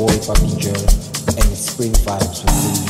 boy Papi Joe, and it's Spring Vibes with Baby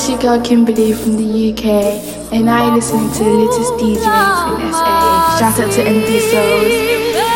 it's your girl Kimberly from the UK and you're listening to the latest DJs in SA. Shout out to MD Souls.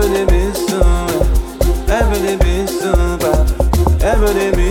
Everyday be blir Everyday be.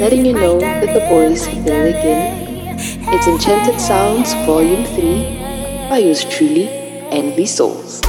Letting you know that the boys there again. It's Enchanted Sounds Volume 3 by yours truly, Envy Souls.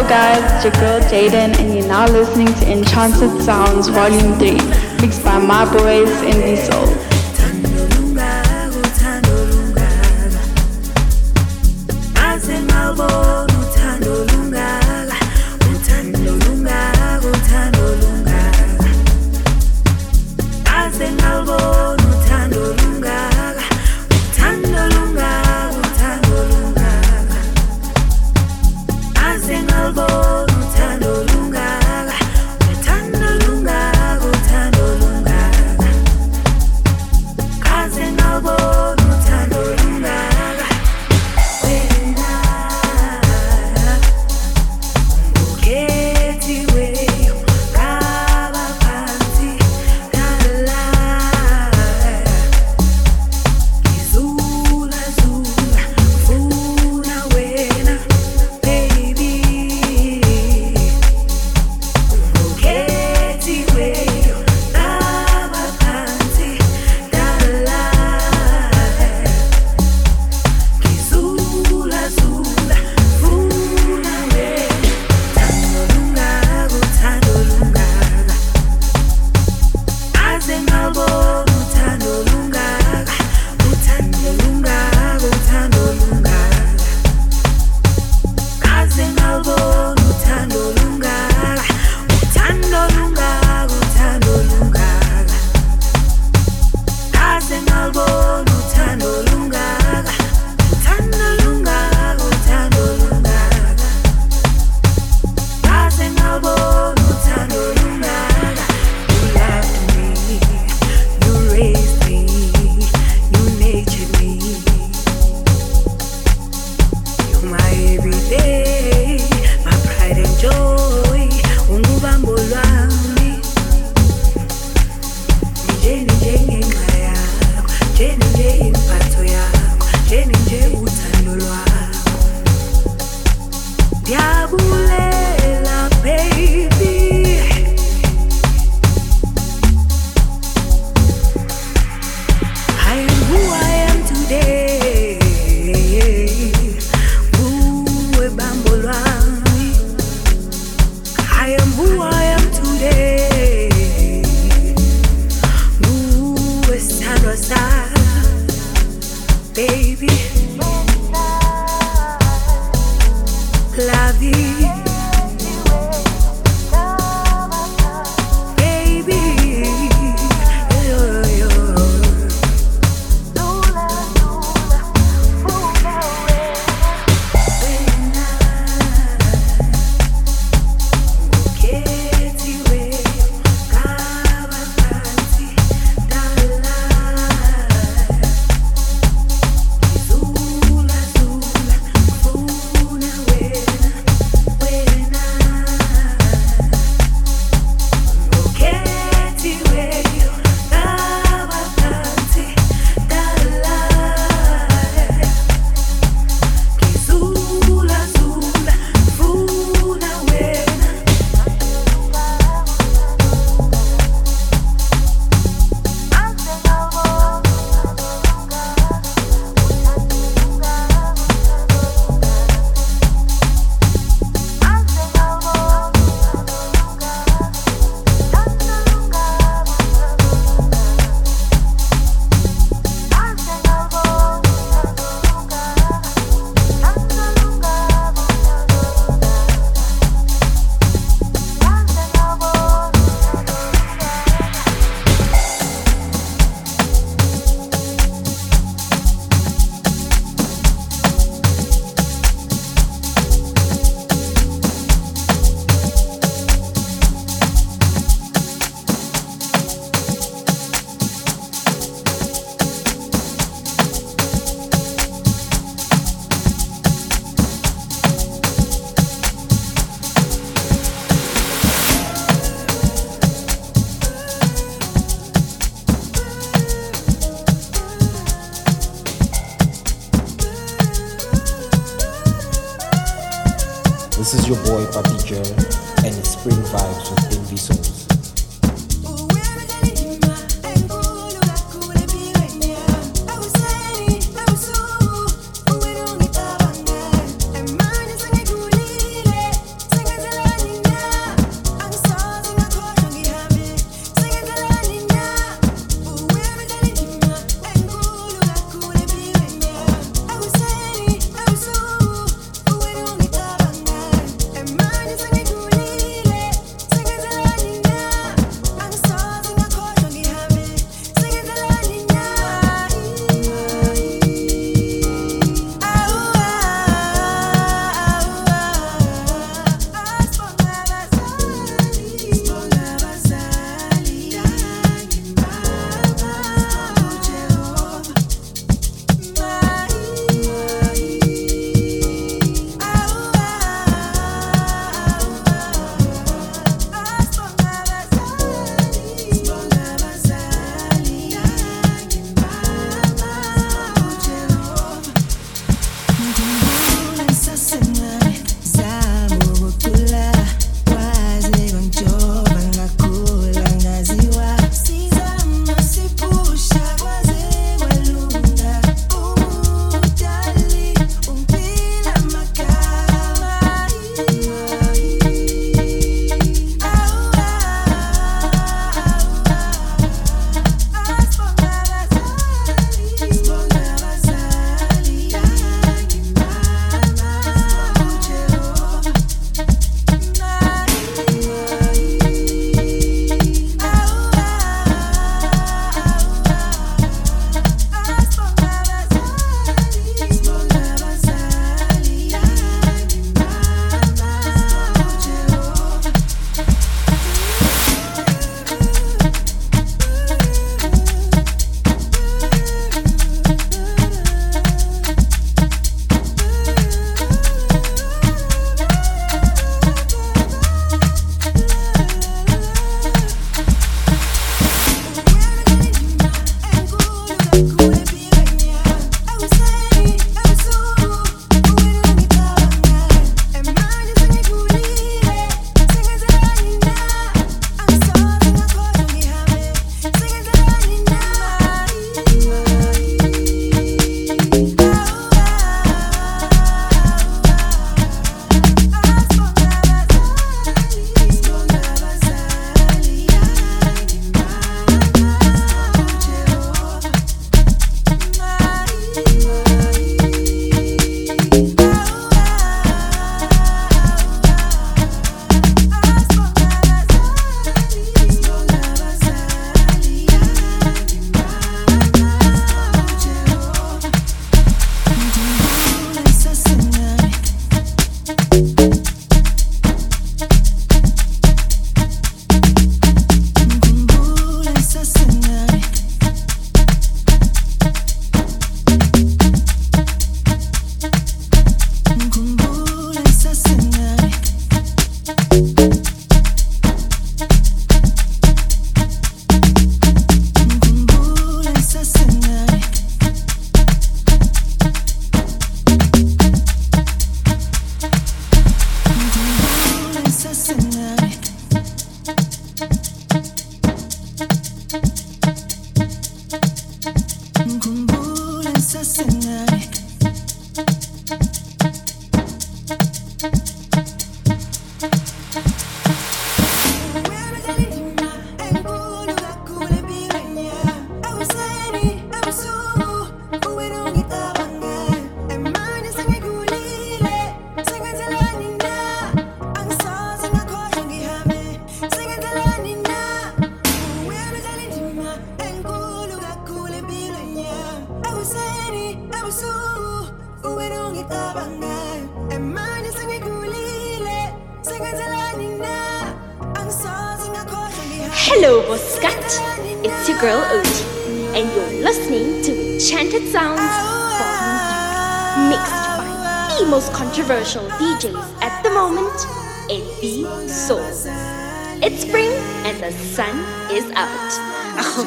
It's your girl Jaden, and you're now listening to Enchanted Sounds Volume 3, mixed by my boys Indie Soul.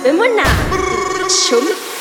Vem lá. Chama.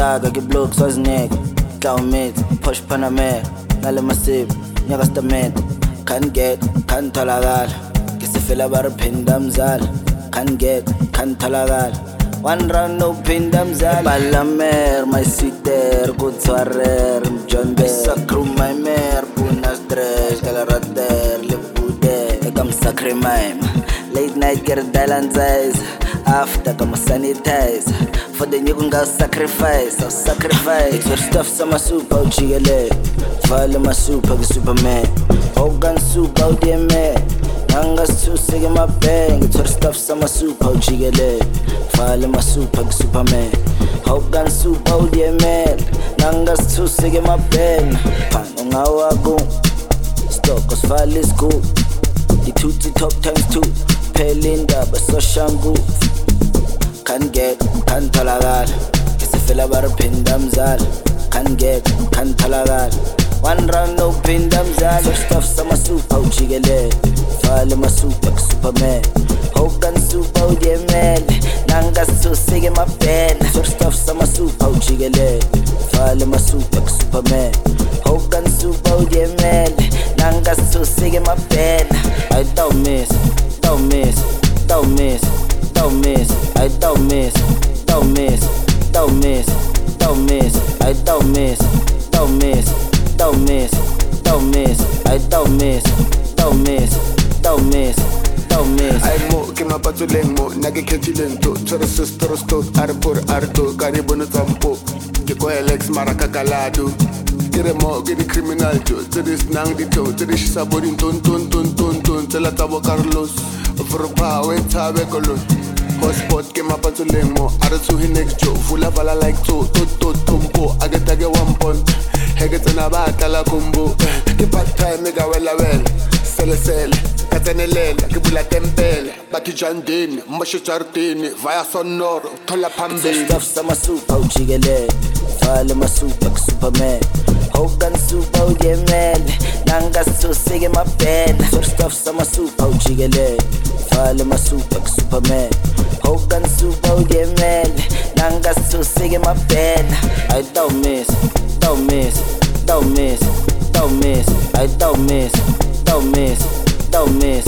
Dog, I get blue, so neck. Clown mate, push panamera, nale masip, nyaka stamет, Can't get, can talagal. Kisifila bar pindam zal, Can't get, can talagal. One round no pindam zal. Balamer, my sitter, good swarer, John de. Sacrum my mare, punas dress, galarader, lipude, ekam sacre mime. Late night get a dial size, after come sanitize for the new gunga sacrifice, I'll sacrifice. It's your stuff, sama super, ujigele. Vale ma super, ki superman. Hogan super, udeme. Nanga su sige ma bang. It's your stuff, sama super, ujigele. Vale ma super, ki superman. Hogan super, udeme. Nanga su sige ma bang. Pan ungawa gung. Stokos vale school. The two top times two. But so shangu can get can talagal isifela bariphinda mzala can talagal one round no phinda mzala stuff samasupa ujikelele fale masupa kusuperman hokan super udiyemele nangasusike mabhena so stuff samasupa ujikelele fale hokan super udiyemele nangasusike mabhena i don't miss don't miss don't miss don't miss, I don't miss, don't miss, don't miss, don't miss, I don't miss, don't miss, don't miss, don't miss, I don't miss, don't miss, don't miss. Don't miss. Ay mo, kinapatuleng mo, nagikhentileng to Tsara sister stot, arpor arto, karibo na tampo Kiko Alex marakakalado Kire mo, kiri criminal jo Tsiri snang dito, tsiri shisabodin ton ton ton ton ton Tsela tabo Carlos, vrpa, wen tabe kolon hotspot ke mapatsoleng mo a re tshoge next jo fula vala like tso tototompo a ke take one pont he ke tsena ba tlala combo ke part time ka welawela selesele ka tsenelela ke bula tempele bathi jandini moshojaritini via sonoro thola phambili stuff ujikelele oh, vale masupa kusuperman hogan super uyemele oh, nangasusike mabhena so stuff samasupa ujikelele oh, vale masupa kusuperman hogan super uyemele nangasusike mabhena i don't miss don't miss don't miss don't miss i don't miss don't miss don't miss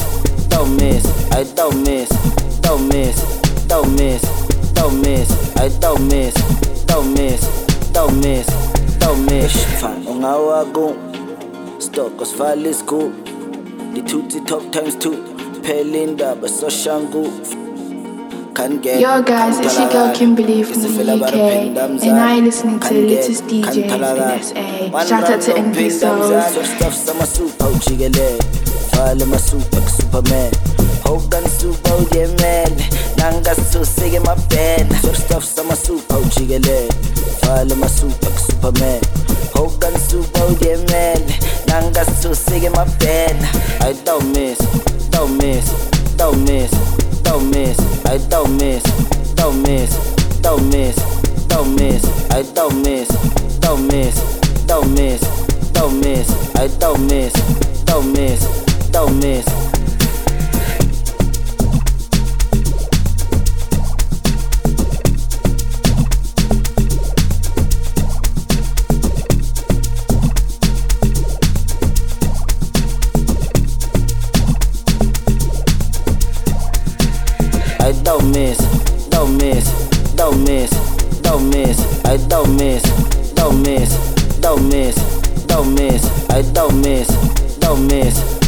don't miss i don't miss don't miss don't miss don't miss i don't miss don't miss don't miss don't miss fan ungawaku stock osfala isku the top times two pelinda basoshangu Yo guys, it's your girl Kimberly from the UK, and I listening to the latest DJ in SA. Shout out to NP Souls. Fale masupa Superman. Hogan super uyemele Nangasusike mabhena So stuff sama super ujikelele Fale masupa Superman. Hogan super uyemele Nangasusike mabhena I don't miss, don't miss, don't miss, don't miss I don't miss, don't miss, don't miss, don't miss, I don't miss, don't miss, don't miss, don't miss, I don't miss, don't miss, don't miss. miss, don't miss, don't miss, don't miss, I don't miss, don't miss, don't miss, don't miss, I don't miss, don't miss.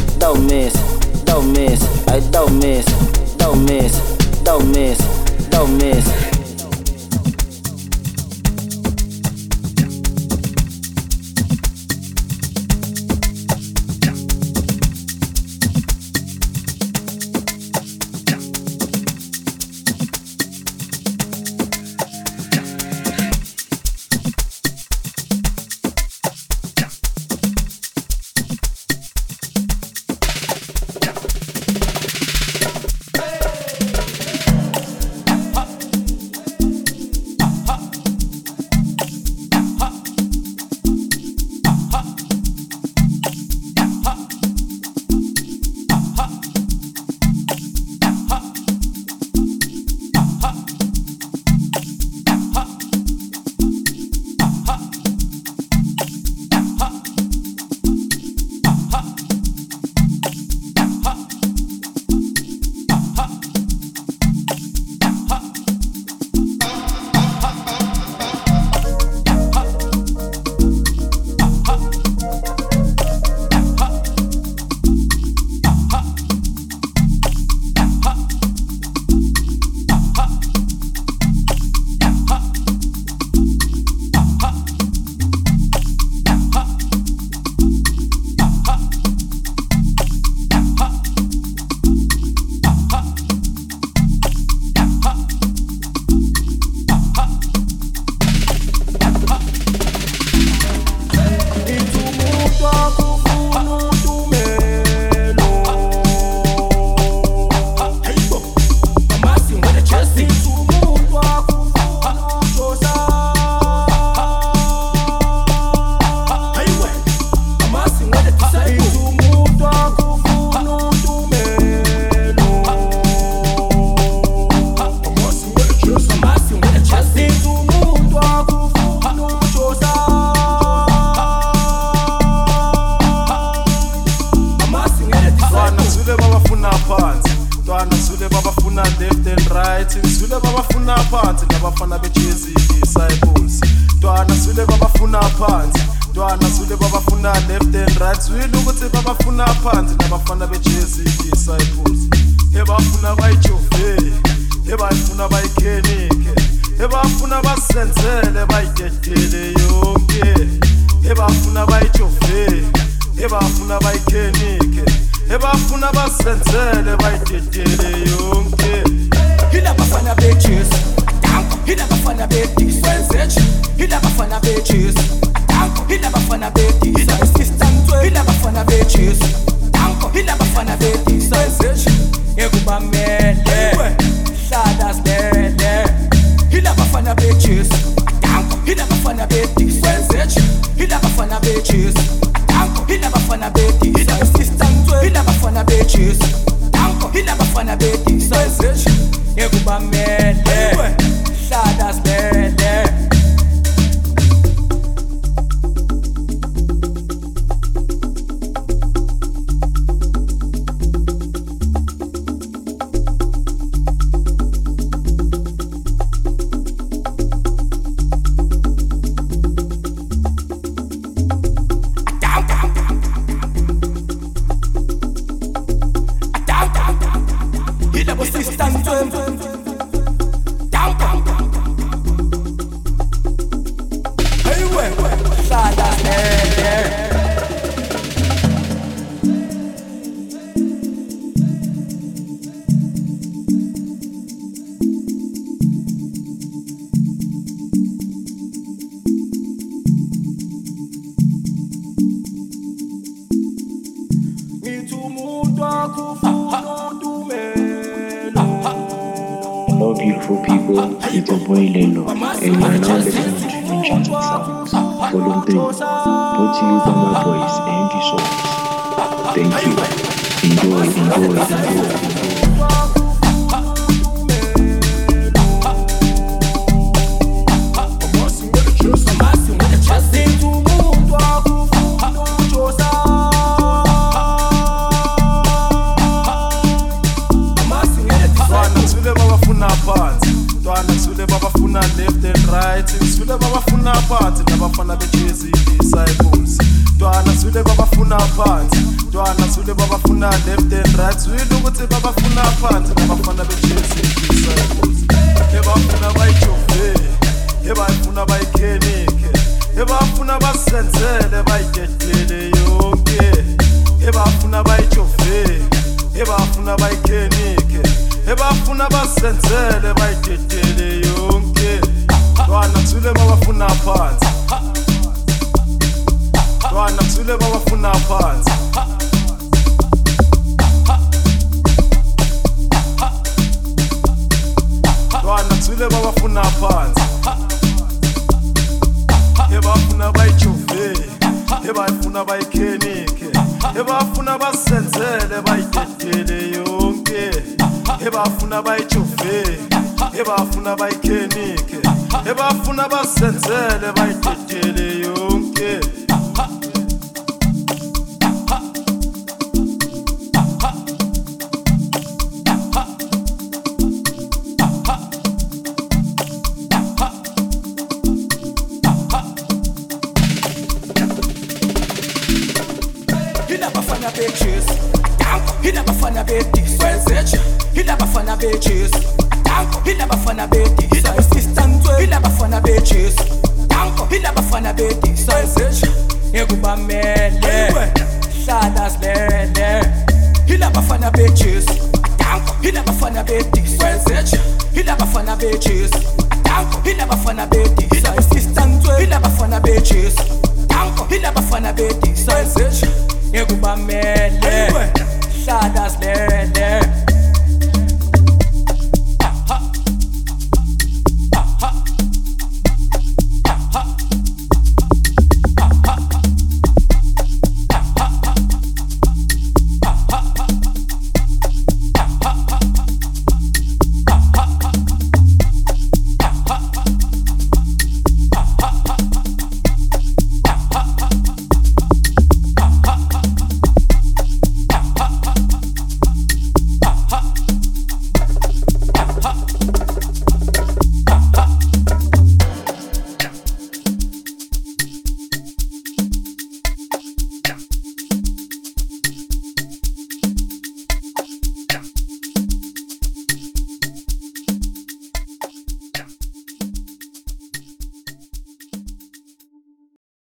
ebafuna bayijoveni ebafuna bayikenike ebafuna bazenzele bayidede